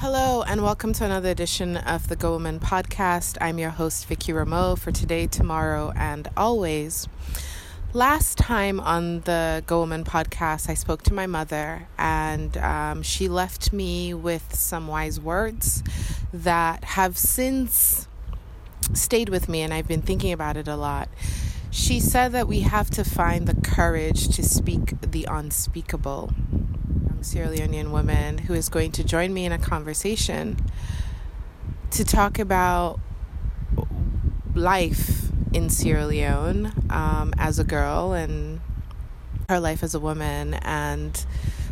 Hello, and welcome to another edition of the Go Woman podcast. I'm your host, Vickie Remoe, for today, tomorrow, and always. Last time on the Go Woman podcast, I spoke to my mother, and um, she left me with some wise words that have since stayed with me, and I've been thinking about it a lot. She said that we have to find the courage to speak the unspeakable. Sierra Leonean woman who is going to join me in a conversation to talk about life in Sierra Leone um, as a girl and her life as a woman and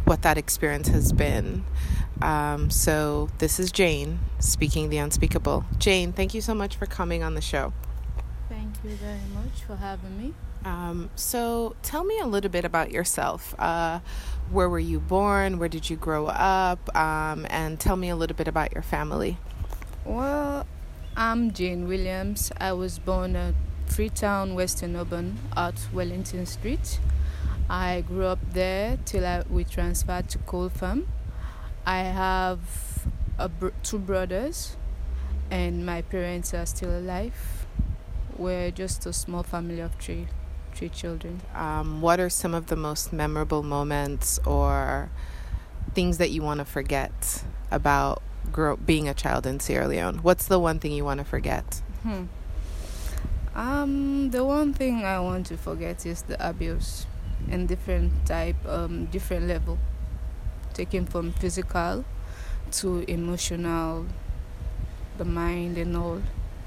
what that experience has been. Um, so, this is Jane speaking the unspeakable. Jane, thank you so much for coming on the show. Thank you very much for having me. Um, so, tell me a little bit about yourself. Uh, where were you born? Where did you grow up? Um, and tell me a little bit about your family. Well, I'm Jane Williams. I was born at Freetown, Western Urban, at Wellington Street. I grew up there till I, we transferred to Coal Farm. I have br- two brothers, and my parents are still alive. We're just a small family of three three children. Um, what are some of the most memorable moments or things that you want to forget about grow- being a child in Sierra Leone? What's the one thing you want to forget? Hmm. Um, the one thing I want to forget is the abuse and different type, um, different level, taken from physical to emotional, the mind and all.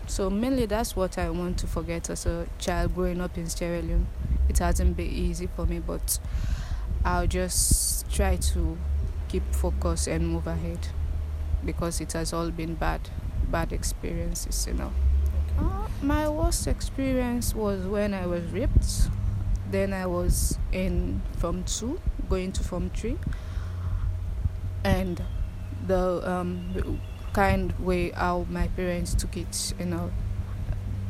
So mainly that's what I want to forget as a child growing up in Sierra Leone. It hasn't been easy for me, but I'll just try to keep focus and move ahead because it has all been bad, bad experiences, you know. Uh, my worst experience was when I was raped. Then I was in Form 2, going to Form 3. And the um, kind way how my parents took it you know.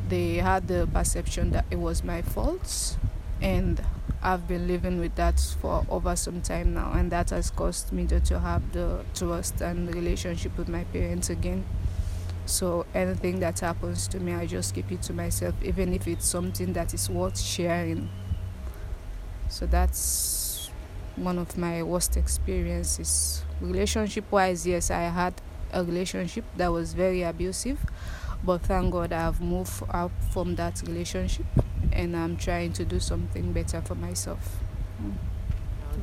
They had the perception that it was my fault and I've been living with that for over some time now and that has caused me to, to have the trust and relationship with my parents again. So anything that happens to me I just keep it to myself even if it's something that is worth sharing. So that's one of my worst experiences. Relationship wise yes I had a relationship that was very abusive but thank god i've moved up from that relationship and i'm trying to do something better for myself.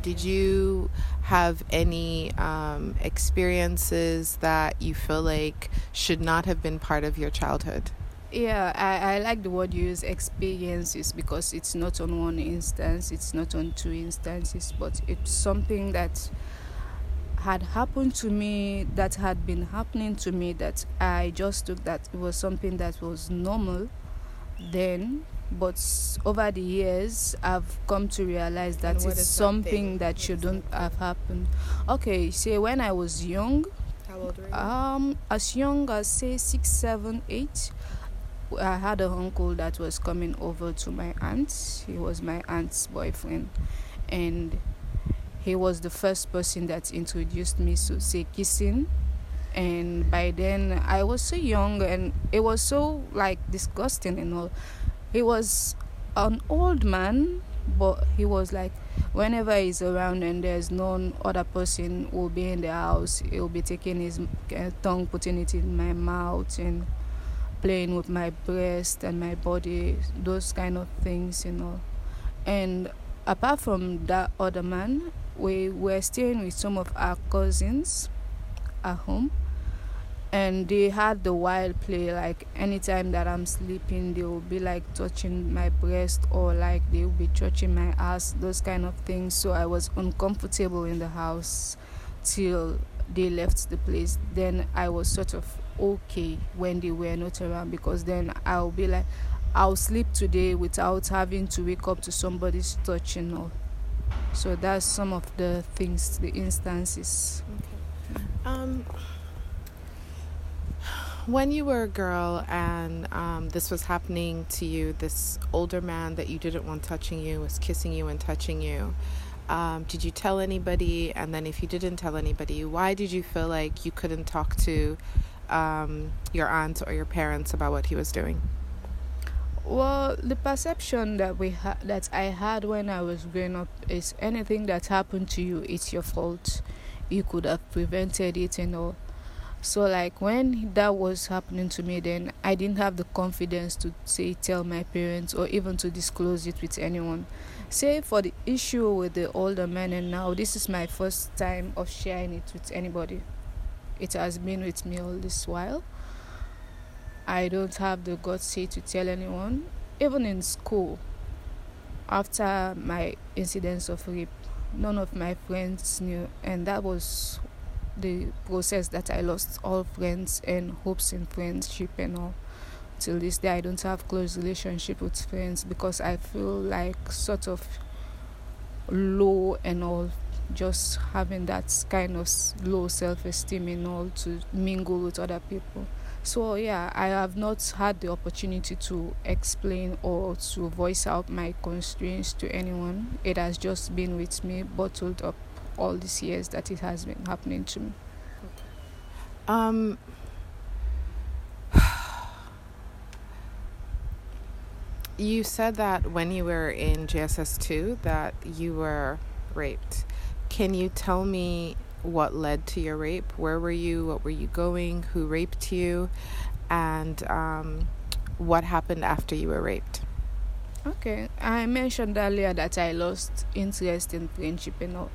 Did you have any um, experiences that you feel like should not have been part of your childhood? Yeah I, I like the word use experiences because it's not on one instance it's not on two instances but it's something that had happened to me that had been happening to me that I just took that it was something that was normal then but over the years I've come to realize that it's something that shouldn't have happened. Okay, say when I was young? Um, as young as say six, seven, eight, I had an uncle that was coming over to my aunt. He was my aunt's boyfriend, and he was the first person that introduced me to say kissing. And by then i was so young and it was so like disgusting and all. He was an old man but he was like whenever he's around and there's no other person will be in the house he'll be taking his uh, tongue putting it in my mouth and playing with my breast and my body those kind of things you know. And apart from that other man we were staying with some of our cousins at home and they had the wild play like anytime that i'm sleeping they will be like touching my breast or like they will be touching my ass those kind of things. So i was uncomfortable in the house till they left the place. Then i was sort of okay when they were not around because then i'll be like i'll sleep today without having to wake up to somebody's touching or so that's some of the things, the instances. Okay. Um, when you were a girl and um, this was happening to you, this older man that you didn't want touching you was kissing you and touching you. Um, did you tell anybody? And then, if you didn't tell anybody, why did you feel like you couldn't talk to um, your aunt or your parents about what he was doing? Well, the perception that we ha- that I had when I was growing up is anything that happened to you, it's your fault. You could have prevented it and all. So like when that was happening to me, then I didn't have the confidence to say tell my parents or even to disclose it with anyone. Say for the issue with the older men, and now this is my first time of sharing it with anybody. It has been with me all this while I don't have the guts to tell anyone, even in school. After my incidents of rape, none of my friends knew, and that was the process that I lost all friends and hopes in friendship and all. Till this day, I don't have close relationship with friends because I feel like sort of low and all just having that kind of low self-esteem and all to mingle with other people so yeah i have not had the opportunity to explain or to voice out my constraints to anyone it has just been with me bottled up all these years that it has been happening to me um you said that when you were in JSS2 that you were raped. Can you tell me what led to your rape. Where were you? What were you going? Who raped you? And um, what happened after you were raped? Okay, I mentioned earlier that I lost interest in friendship and all.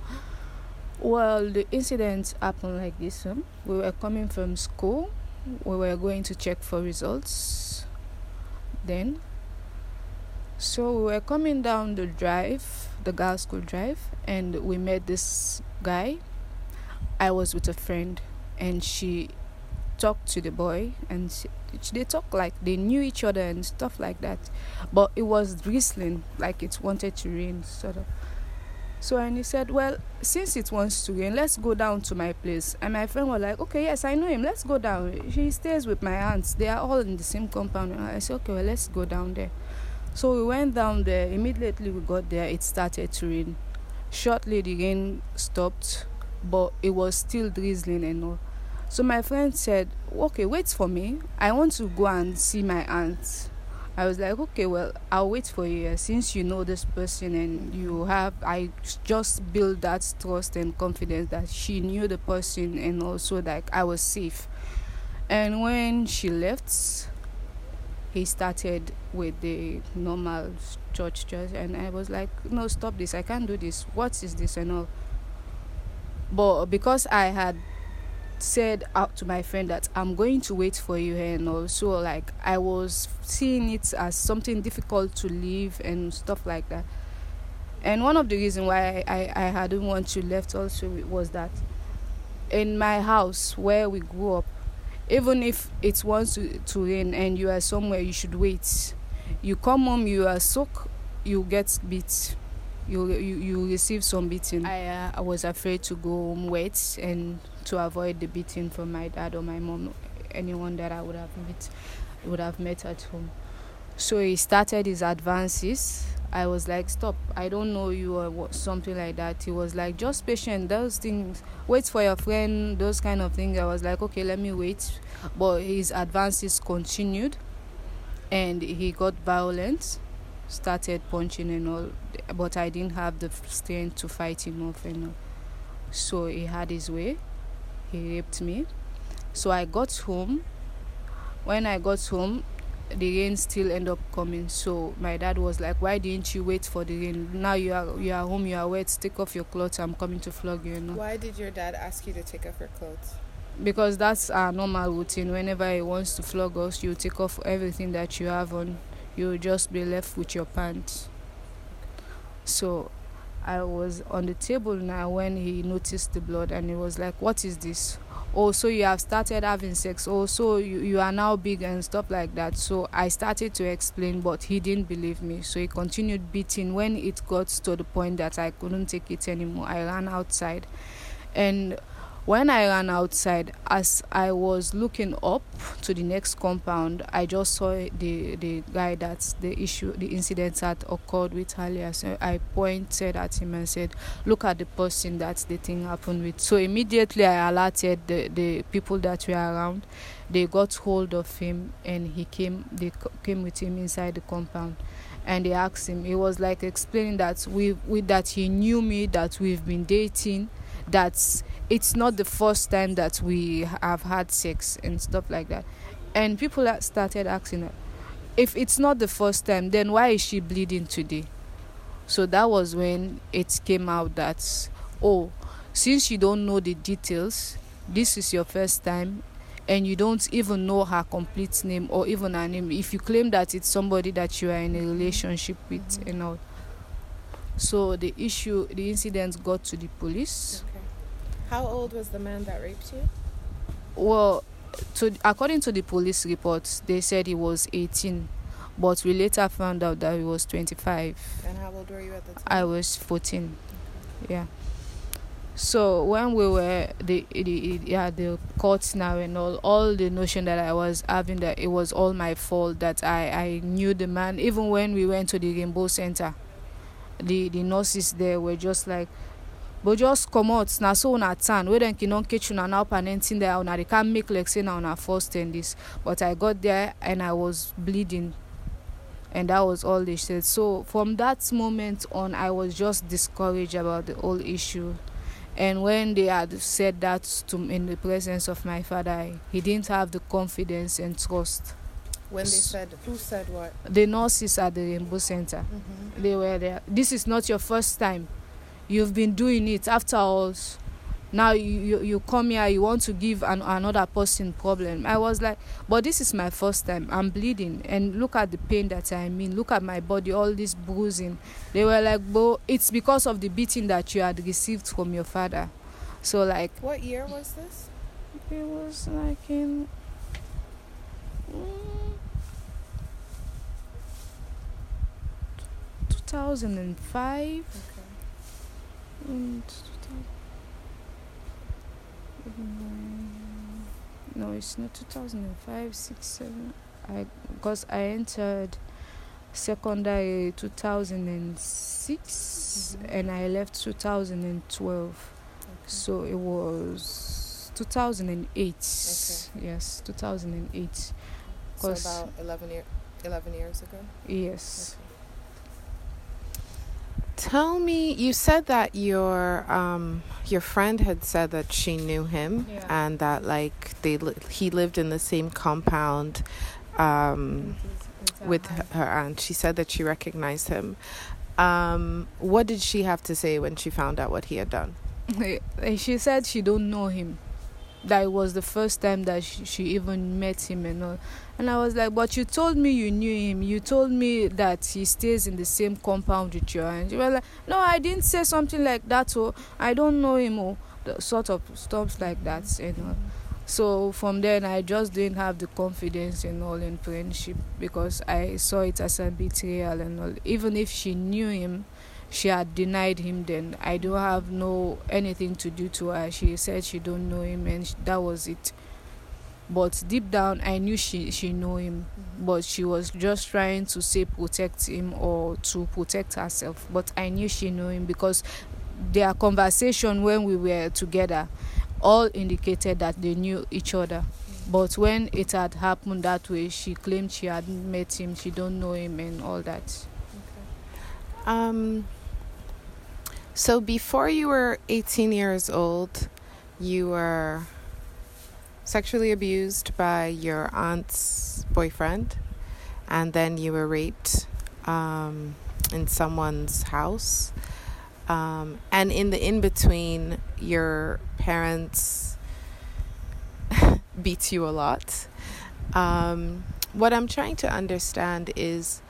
Well, the incident happened like this. Huh? We were coming from school. We were going to check for results. Then, so we were coming down the drive, the girls' school drive, and we met this guy I was with a friend and she talked to the boy and she, they talked like they knew each other and stuff like that. But it was drizzling, like it wanted to rain, sort of. So and he said, Well, since it wants to rain, let's go down to my place. And my friend was like, Okay, yes, I know him, let's go down. He stays with my aunts. They are all in the same compound. And I said, Okay, well, let's go down there. So we went down there. Immediately we got there, it started to rain. Shortly the rain stopped but it was still drizzling and all. So my friend said, Okay, wait for me. I want to go and see my aunt. I was like, Okay, well, I'll wait for you since you know this person and you have. I just built that trust and confidence that she knew the person and also like I was safe. And when she left, he started with the normal church church and I was like, No, stop this, I can't do this. What is this and all? But because I had said out to my friend that I'm going to wait for you and also like I was seeing it as something difficult to leave and stuff like that. And one of the reasons why I, I hadn't want to left also was that in my house where we grew up, even if it wants to, to rain and you are somewhere you should wait. You come home, you are soaked, you get beat you you, you receive some beating. I uh, I was afraid to go home wet and to avoid the beating from my dad or my mom, anyone that I would have met would have met at home. So he started his advances. I was like, stop! I don't know you or what, something like that. He was like, just patient. Those things, wait for your friend. Those kind of things. I was like, okay, let me wait. But his advances continued, and he got violent started punching and all, but I didn't have the strength to fight him off and all. So he had his way. He raped me. So I got home. When I got home, the rain still ended up coming. So my dad was like, "Why didn't you wait for the rain? Now you are you are home. You are wet. Take off your clothes. I'm coming to flog you." you know? Why did your dad ask you to take off your clothes? Because that's our normal routine. Whenever he wants to flog us, you take off everything that you have on you'll just be left with your pants. So I was on the table now when he noticed the blood and he was like, What is this? Oh, so you have started having sex. Oh, so you, you are now big and stuff like that. So I started to explain, but he didn't believe me. So he continued beating. When it got to the point that I couldn't take it anymore, I ran outside. And when I ran outside, as I was looking up to the next compound, I just saw the the guy that the issue, the incident had occurred with earlier. So I pointed at him and said, "Look at the person that the thing happened with." So immediately I alerted the the people that were around. They got hold of him and he came. They came with him inside the compound and they asked him he was like explaining that we, we that he knew me that we've been dating that it's not the first time that we have had sex and stuff like that. And people started asking her, if it's not the first time, then why is she bleeding today? So that was when it came out that, oh, since you don't know the details, this is your first time, and you don't even know her complete name or even her name. If you claim that it's somebody that you are in a relationship with, mm-hmm. and all. So the issue, the incident got to the police. Okay. How old was the man that raped you? Well, to according to the police reports, they said he was 18, but we later found out that he was 25. And how old were you at the time? I was 14. Yeah. So when we were the, the yeah the courts now and all all the notion that I was having that it was all my fault that I I knew the man even when we went to the Rainbo Center, the the nurses there were just like but just comot na so una turn. Wey dem kin catch una now panenting there. Una dey can make like say na una first ten this. But i got there and i was bleeding. And that was all they said. So from that moment on i was just discouraged about the whole issue. And when they had said that to me in the presence of my father he didn't have the confidence and trust. When they said who said what? The nurses at the Rainbo Center. Mm-hmm. they were there. This is not your first time you've been doing it after all now you, you, you come here you want to give an, another person problem. I was like but this is my first time. I'm bleeding. And look at the pain that i mean. Look at my body all this bruising. They were like but it's because of the beating that you had received from your father. So like what year was this? it was like in mm, 2005 okay and no it's not 2005 6 7 i because i entered secondary 2006 mm-hmm. and i left 2012 okay. so it was 2008 okay. yes 2008 so about 11 year 11 years ago yes okay. Tell me, you said that your um, your friend had said that she knew him yeah. and that like they li- he lived in the same compound um, with her aunt. She said that she recognized him. Um, what did she have to say when she found out what he had done? She said she don't know him that it was the first time that she, she even met him and all. And I was like, but you told me you knew him. You told me that he stays in the same compound with you. And you were like, no, I didn't say something like that. Oh, I don't know him. Oh, the sort of stuff like that. You know. So from then, I just didn't have the confidence in all in friendship because I saw it as a betrayal and all. Even if she knew him, she had denied him then. I don't have no anything to do to her. She said she don't know him and that was it. But deep down i knew she she know him. Mm-hmm. but she was just trying to say protect him or to protect herself. But i knew she knew him because their conversation when we were together all indicated that they knew each other. Mm-hmm. but when it had happened that way she claimed she had met him. She don't know him and all that. Um so before you were 18 years old, you were sexually abused by your aunt's boyfriend, and then you were raped um, in someone's house. Um, and in the in between, your parents beat you a lot. Um, what I'm trying to understand is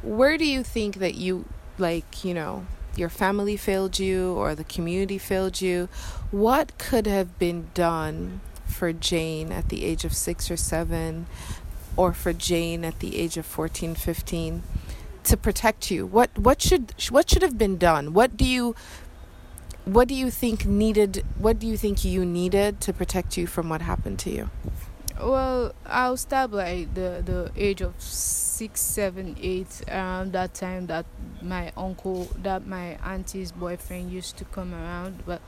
where do you think that you, like, you know, your family failed you or the community failed you, what could have been done for Jane at the age of six or seven, or for Jane at the age of 14, 15 to protect you? What, what, should, what should have been done? What do you what do you think needed what do you think you needed to protect you from what happened to you well i'll start by the the age of six seven eight around that time that my uncle that my auntie's boyfriend used to come around but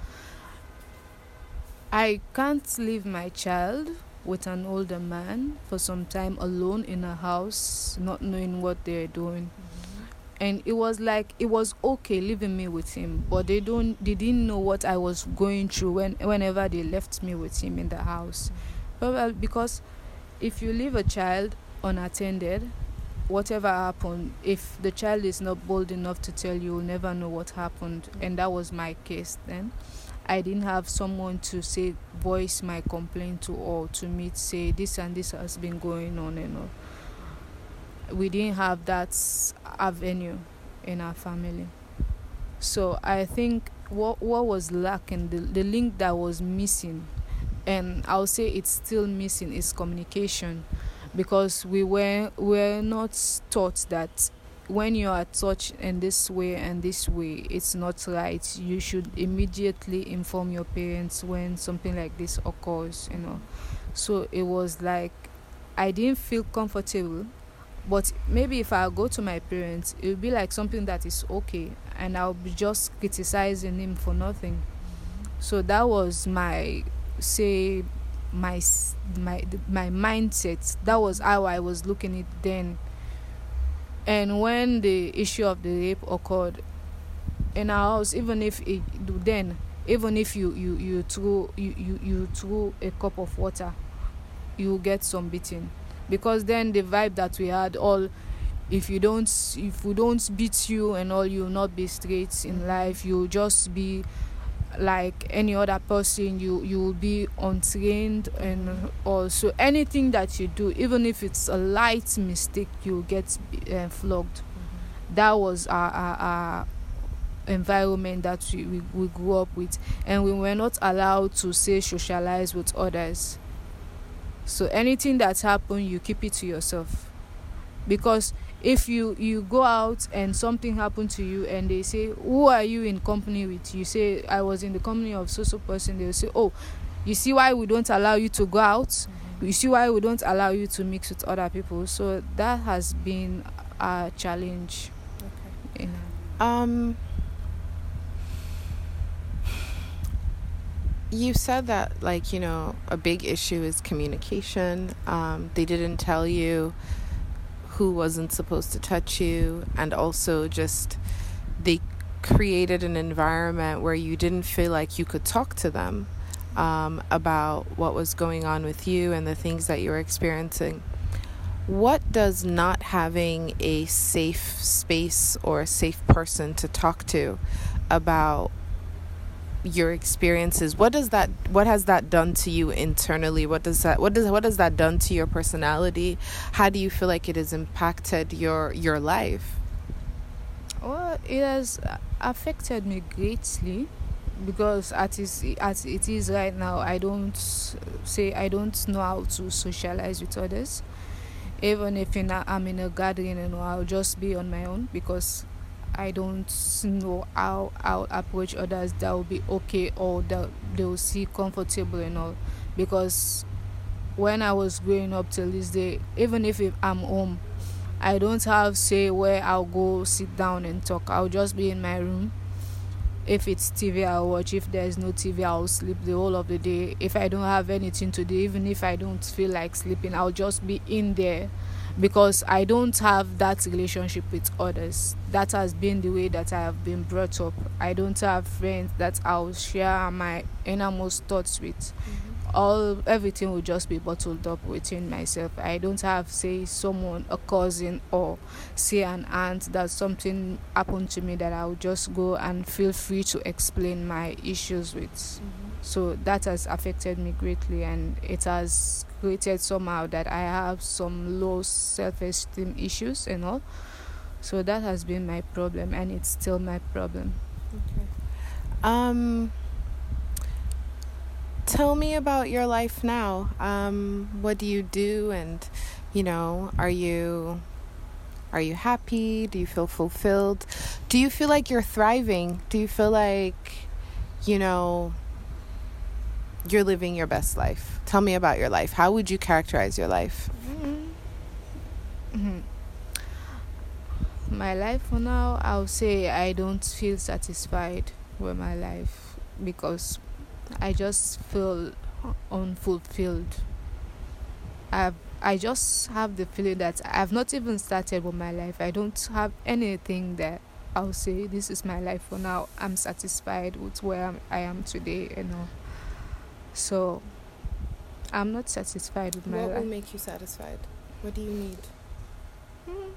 i can't leave my child with an older man for some time alone in a house not knowing what they're doing. Mm-hmm. And it was like it was okay leaving me with him but they don't they didn't know what i was going through when whenever they left me with him in the house mm-hmm. Oh, well because if you leave a child unattended whatever happened if the child is not bold enough to tell you you'll never know what happened. Mm. And that was my case then. I didn't have someone to say voice my complaint to or to meet say this and this has been going on and all. We didn't have that avenue in our family. So I think what what was lacking, the, the link that was missing, and I'll say it's still missing is communication, because we were were not taught that when you are touched in this way and this way it's not right. You should immediately inform your parents when something like this occurs you know. So it was like i didn't feel comfortable but maybe if I go to my parents, it will be like something that is okay, and I'll be just criticizing him for nothing. So that was my say my my my mindset. That was how I was looking it then. And when the issue of the rape occurred in our house, even if it then even if you you you threw you you, you threw a cup of water, you get some beating because then the vibe that we had all if you don't if we don't beat you and all you'll not be straight in life you'll just be like any other person you you will be untrained and also anything that you do even if it's a light mistake you'll get uh, flogged. Mm-hmm. that was our, our, our environment that we, we, we grew up with. And we were not allowed to say socialize with others. So anything that's happened you keep it to yourself. Because if you you go out and something happened to you and they say who are you in company with you say i was in the company of so so person they will say oh you see why we don't allow you to go out mm-hmm. you see why we don't allow you to mix with other people so that has been a challenge okay. Yeah. um you said that like you know a big issue is communication um, they didn't tell you who wasn't supposed to touch you and also just they created an environment where you didn't feel like you could talk to them um, about what was going on with you and the things that you were experiencing. What does not having a safe space or a safe person to talk to about your experiences. What does that what has that done to you internally? What does that what does what has that done to your personality? How do you feel like it has impacted your your life? Well it has affected me greatly because as as it is right now i don't say i don't know how to socialize with others. Even if in a, i'm in a gathering you know i'll just be on my own because I don't know how I'll approach others that will be okay or that they will see comfortable and all. Because when I was growing up till this day, even if I'm home, I don't have say where I'll go sit down and talk. I'll just be in my room. If it's TV, I'll watch. If there's no TV, I'll sleep the whole of the day. If I don't have anything to do, even if I don't feel like sleeping, I'll just be in there because I don't have that relationship with others. That has been the way that I have been brought up. I don't have friends that I'll share my innermost thoughts with. Mm-hmm. All everything will just be bottled up within myself. I don't have say someone, a cousin, or say an aunt that something happened to me that I'll just go and feel free to explain my issues with. Mm-hmm so that has affected me greatly and it has created somehow that i have some low self-esteem issues and all. So that has been my problem and it's still my problem. Okay. Um tell me about your life now. Um what do you do? And you know are you are you happy? Do you feel fulfilled? Do you feel like you're thriving? Do you feel like you know, you're living your best life. Tell me about your life. How would you characterize your life? Mm-hmm. My life for now, I'll say I don't feel satisfied with my life because I just feel unfulfilled. I've I just have the feeling that I've not even started with my life. I don't have anything that I'll say this is my life for now. I'm satisfied with where I'm, I am today, you know. So I'm not satisfied with my what life. What will make you satisfied? What do you need? Hmm.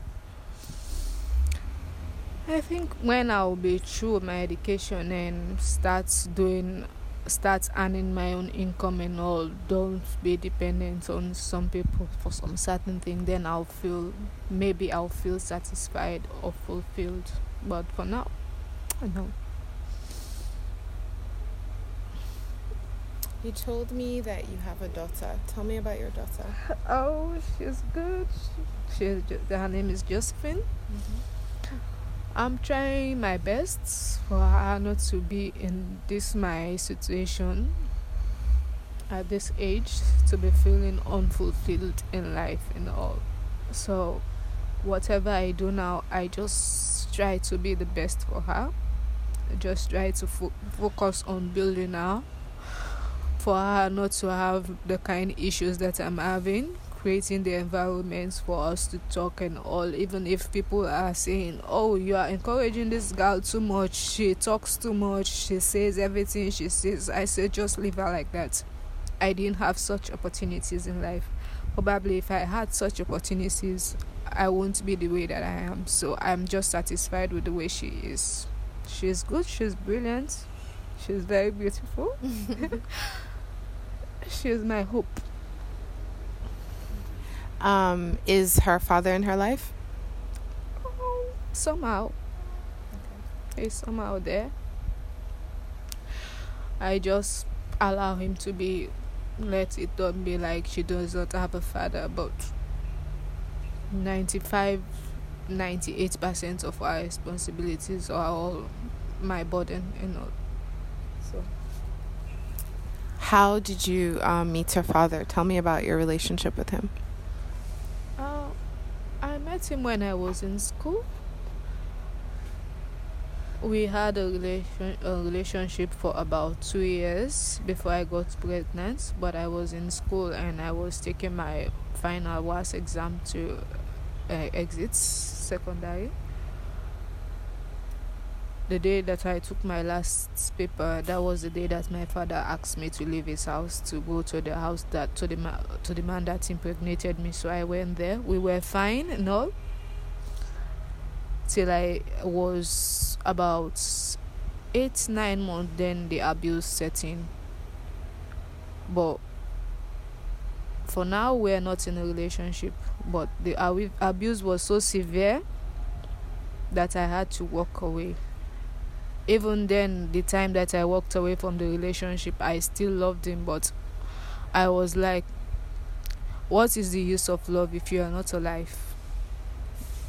I think when I'll be through with my education and start doing start earning my own income and all, don't be dependent on some people for some certain thing, then I'll feel maybe I'll feel satisfied or fulfilled. But for now, I know. You told me that you have a daughter. Tell me about your daughter. Oh, she's good. She's her name is Josephine. Mm-hmm. I'm trying my best for her not to be in this my situation at this age to be feeling unfulfilled in life and all. So whatever I do now, I just try to be the best for her. Just try to fo- focus on building her for her not to have the kind issues that I'm having creating the environments for us to talk and all. Even if people are saying oh you are encouraging this girl too much. She talks too much. She says everything she says. I say just leave her like that. I didn't have such opportunities in life. Probably if i had such opportunities i won't be the way that i am. So i'm just satisfied with the way she is. She's good. She's brilliant. She's very beautiful she's my hope. Um, is her father in her life? somehow. He's somehow there. I just allow him to be let it don't be like she does not have a father but 95 98 percent of our responsibilities are all my burden you know so How did you um, meet her father? Tell me about your relationship with him. uh, i met him when i was in school we had a relation a relationship for about two years before I got pregnant. But I was in school and I was taking my final WAS exam to uh, exit secondary. The day that I took my last paper, that was the day that my father asked me to leave his house to go to the house that to the ma- to the man that impregnated me. So I went there. We were fine no, till I was about eight nine months. Then the abuse set in. But for now, we're not in a relationship. But the abu- abuse was so severe that I had to walk away. Even then, the time that I walked away from the relationship, I still loved him, but I was like, what is the use of love if you are not alive?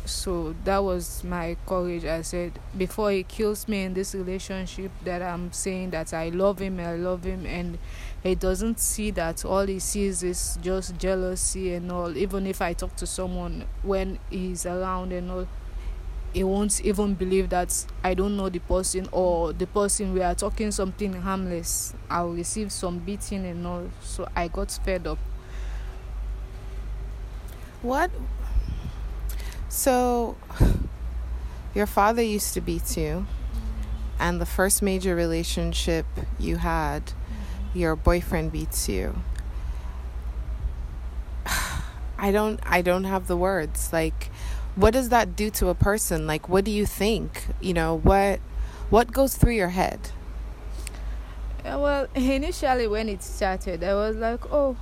So that was my courage. I said, before he kills me in this relationship, that I'm saying that I love him, I love him, and he doesn't see that all he sees is just jealousy and all. Even if I talk to someone when he's around and all, he won't even believe that I don't know the person or the person we are talking something harmless. I'll receive some beating and all. So I got fed up. What? So, your father used to beat you, and the first major relationship you had, your boyfriend beats you. I don't I don't have the words. Like what does that do to a person? Like what do you think? You know, what what goes through your head? Uh, well, initially when it started, I was like, oh,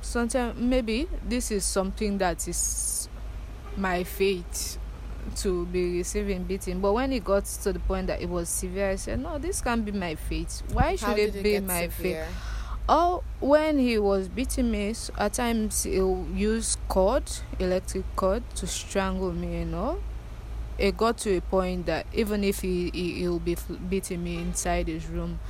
sometimes maybe this is something that is my fate to be receiving beating. But when it got to the point that it was severe, I said, no, this can't be my fate. Why should it, did be get my severe? fate? Oh, when he was beating me, at times he'll use cord, electric cord, to strangle me, you know. It got to a point that even if he, he he'll be beating me inside his room,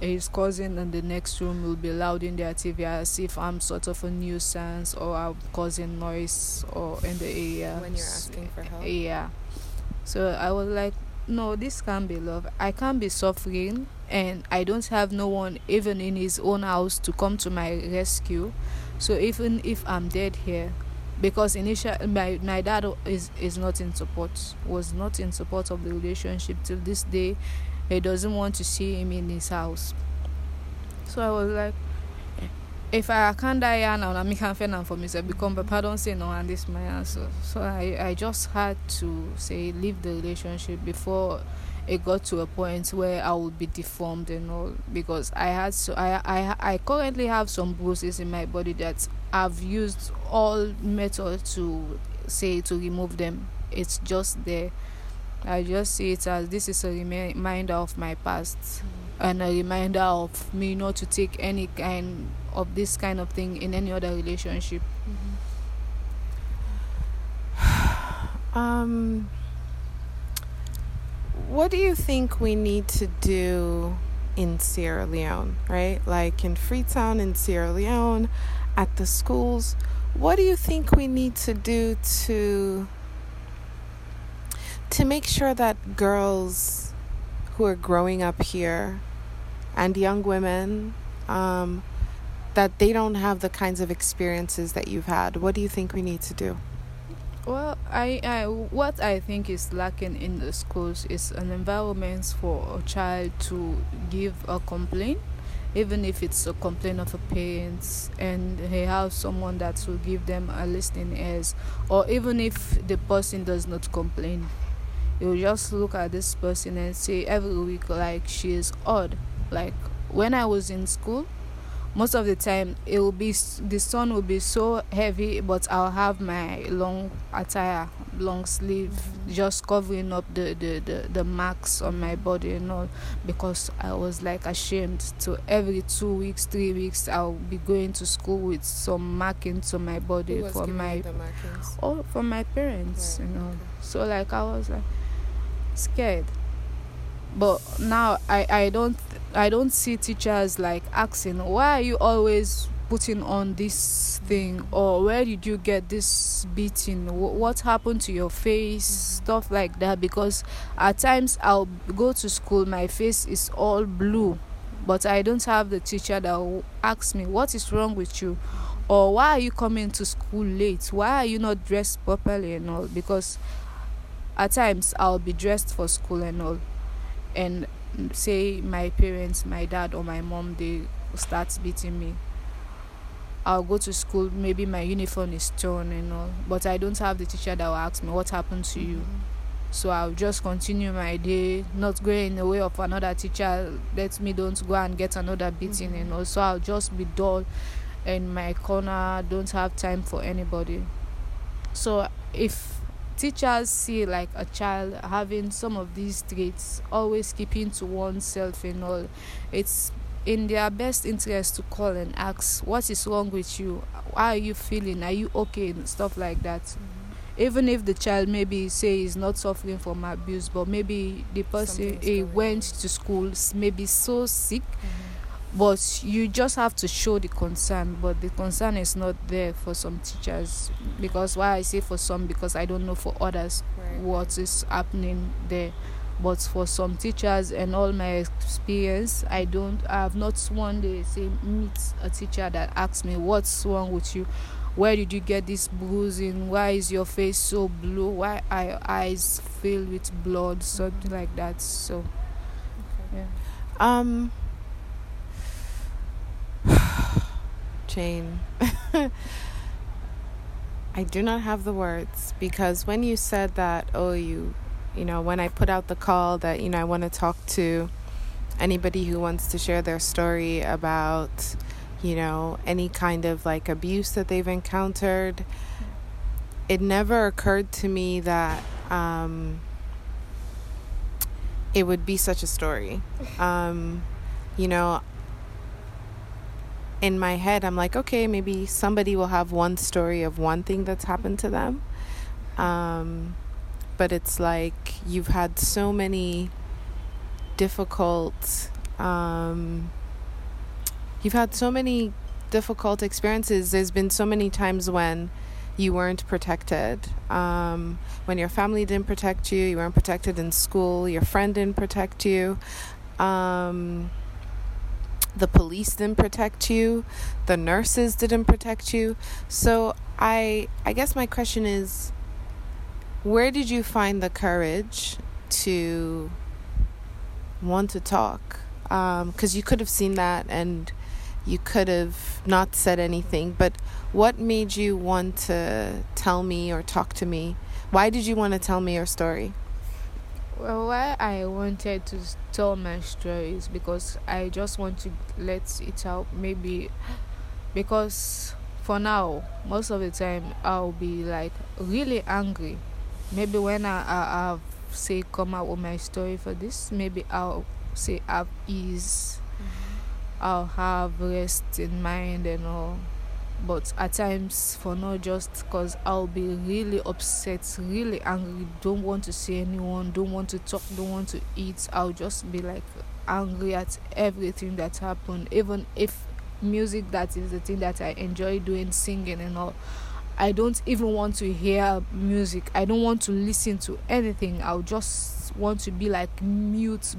his cousin in the next room will be loud in their TV as if I'm sort of a nuisance or I'm causing noise or in the area. When you're asking for help. Yeah. So I was like, no, this can't be love. I can't be suffering and I don't have no one even in his own house to come to my rescue. So even if I'm dead here, because initially my, my dad is is not in support was not in support of the relationship till this day he doesn't want to see him in his house. So I was like, if I can't die here now, I can't find for myself. Become Papa don't say no, and this is my answer. So I, I just had to say leave the relationship before it got to a point where I would be deformed and all because I had so I I I currently have some bruises in my body that I've used all methods to say to remove them. It's just there I just see it as this is a reminder of my past and a reminder of me not to take any kind of this kind of thing in any other relationship. Mm-hmm. um, what do you think we need to do in Sierra Leone, right? Like in Freetown in Sierra Leone, at the schools, what do you think we need to do to to make sure that girls who are growing up here and young women um, that they don't have the kinds of experiences that you've had? What do you think we need to do well I, I what i think is lacking in the schools is an environment for a child to give a complaint even if it's a complaint of a parent and they have someone that will give them a listening ears or even if the person does not complain. You just look at this person and say every week like she is odd. Like when i was in school most of the time it will be the sun will be so heavy but i'll have my long attire long sleeve just covering up the, the, the, the marks on my body and all because i was like ashamed to every two weeks three weeks i'll be going to school with some markings on my body for my oh from my parents right. you know. so like i was like scared but now i i don't i don't see teachers like asking why are you always putting on this thing? Or where did you get this beating? What happened to your face? Mm-hmm. stuff like that because at times i'll go to school my face is all blue but i don't have the teacher that will ask me what is wrong with you? Or why are you coming to school late? Why are you not dressed properly and all? Because at times I'll be dressed for school and all and say my parents my dad or my mom they start beating me I'll go to school maybe my uniform is torn and all but I don't have the teacher that will ask me what happened to you mm-hmm. so I'll just continue my day not going in the way of another teacher let me don't go and get another beating mm-hmm. and also I'll just be dull in my corner don't have time for anybody so if teachers see like a child having some of these traits always keeping to oneself and all it's in their best interest to call and ask what is wrong with you? How are you feeling? Are you okay? and stuff like that. Mm-hmm. even if the child maybe say is not suffering from abuse but maybe the person he went to school maybe so sick mm-hmm but you just have to show the concern but the concern is not there for some teachers. Because why i say for some because i don't know for others right. what is happening there. But for some teachers and all my experience i don't i have not one day say meet a teacher that asks me what's wrong with you? Where did you get this bruising? Why is your face so blue? Why are your eyes filled with blood? Something like that so okay. yeah. Um Jane. I do not have the words because when you said that, oh, you, you know, when I put out the call that, you know, I want to talk to anybody who wants to share their story about, you know, any kind of like abuse that they've encountered, it never occurred to me that um, it would be such a story. Um, you know, in my head, I'm like, okay, maybe somebody will have one story of one thing that's happened to them. Um, but it's like you've had so many difficult Um, you've had so many difficult experiences. There's been so many times when you weren't protected. Um, when your family didn't protect you, you weren't protected in school, your friend didn't protect you. Um, the police didn't protect you, the nurses didn't protect you. So I I guess my question is where did you find the courage to want to talk? Because um, you could have seen that and you could have not said anything, but what made you want to tell me or talk to me? Why did you want to tell me your story? Well, why I wanted to tell my story is because I just want to let it out. Maybe because for now, most of the time, I'll be like really angry. Maybe when I, I, I say come out with my story for this, maybe I'll say have ease, mm-hmm. I'll have rest in mind and all but at times for not just because i'll be really upset really angry don't want to see anyone don't want to talk don't want to eat. I'll just be like angry at everything that happened. Even if music that is the thing that i enjoy doing singing and all i don't even want to hear music. I don't want to listen to anything. I'll just want to be like mute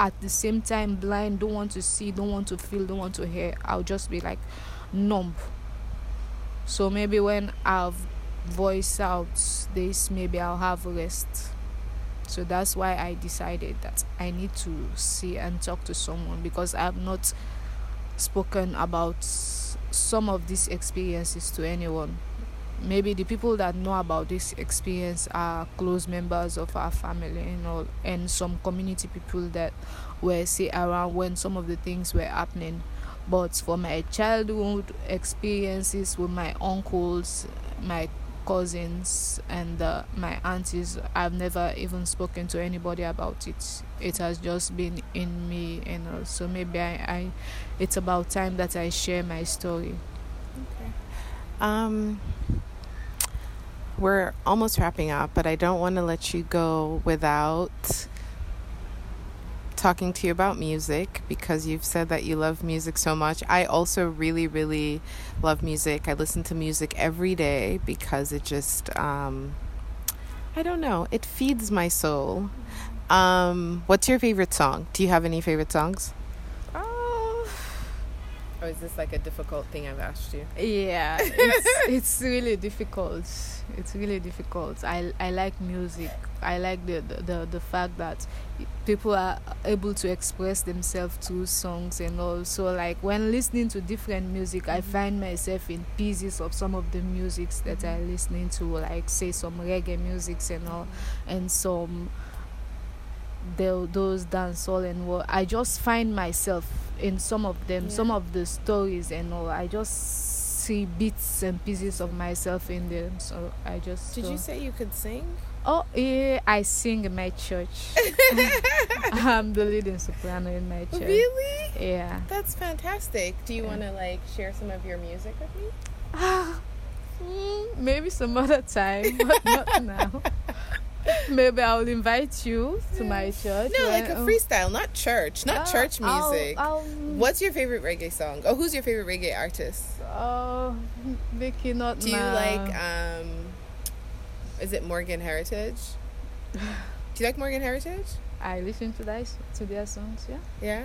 at the same time blind don't want to see don't want to feel don't want to hear. I'll just be like numb so maybe when I've voiced out this, maybe I'll have rest. So that's why I decided that I need to see and talk to someone because I have not spoken about some of these experiences to anyone. Maybe the people that know about this experience are close members of our family you know, and some community people that were say around when some of the things were happening but for my childhood experiences with my uncles my cousins and uh, my aunties i've never even spoken to anybody about it. It has just been in me and uh, so maybe I, I it's about time that i share my story. Okay. Um we're almost wrapping up but i don't want to let you go without talking to you about music because you've said that you love music so much. I also really, really love music. I listen to music every day because it just, um, I don't know, it feeds my soul. Um, what's your favorite song? Do you have any favorite songs? Or is this like a difficult thing I've asked you? Yeah, it's, it's really difficult. It's really difficult. I, I like music. I like the, the, the, the fact that people are able to express themselves through songs and also like when listening to different music i mm-hmm. find myself in pieces of some of the musics that i mm-hmm. listening to like say some reggae musics and all and some the, those dancehall and what i just find myself in some of them yeah. some of the stories and all i just see bits and pieces of myself in them so i just did you say you could sing Oh, yeah, I sing in my church. I'm the leading soprano in my church. Really? Yeah. That's fantastic. Do you yeah. want to like share some of your music with me? mm, maybe some other time, but not now. Maybe I'll invite you to my church. No, like a freestyle, not church, not uh, church music. I'll, I'll, What's your favorite reggae song? Oh, who's your favorite reggae artist? Oh, Vickie, not Do now. you like um? Is it Morgan Heritage? Do you like Morgan Heritage? I listen to that to their songs. Yeah. Yeah.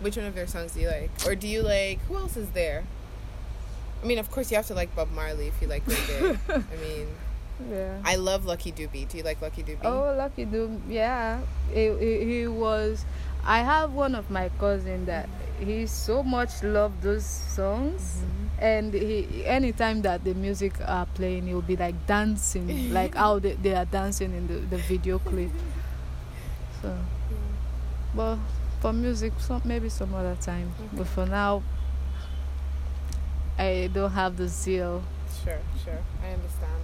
Which one of their songs do you like, or do you like? Who else is there? I mean, of course, you have to like Bob Marley if you like reggae. I mean. Yeah. I love Lucky Dube. Do you like Lucky Dube? Oh, Lucky Dube. Yeah. He, he, he was. I have one of my cousin that he so much loved those songs. Mm-hmm and he anytime that the music are playing he'll be like dancing like how they, they are dancing in the, the video clip so well for music some maybe some other time okay. but for now i don't have the zeal sure sure i understand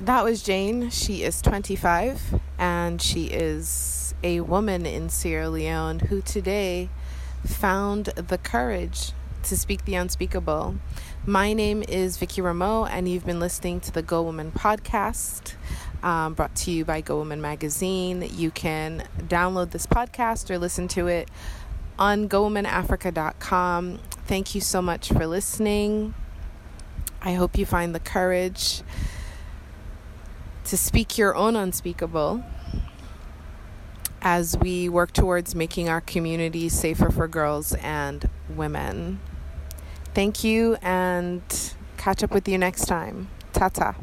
that was jane she is 25 and she is a woman in sierra leone who today found the courage to speak the unspeakable. My name is Vickie Remoe, and you've been listening to the Go Woman podcast. um, brought to you by Go Woman Magazine. You can download this podcast or listen to it on gowomanafrica.com. Thank you so much for listening. I hope you find the courage to speak your own unspeakable as we work towards making our communities safer for girls and women. Thank you and catch up with you next time. Ta ta.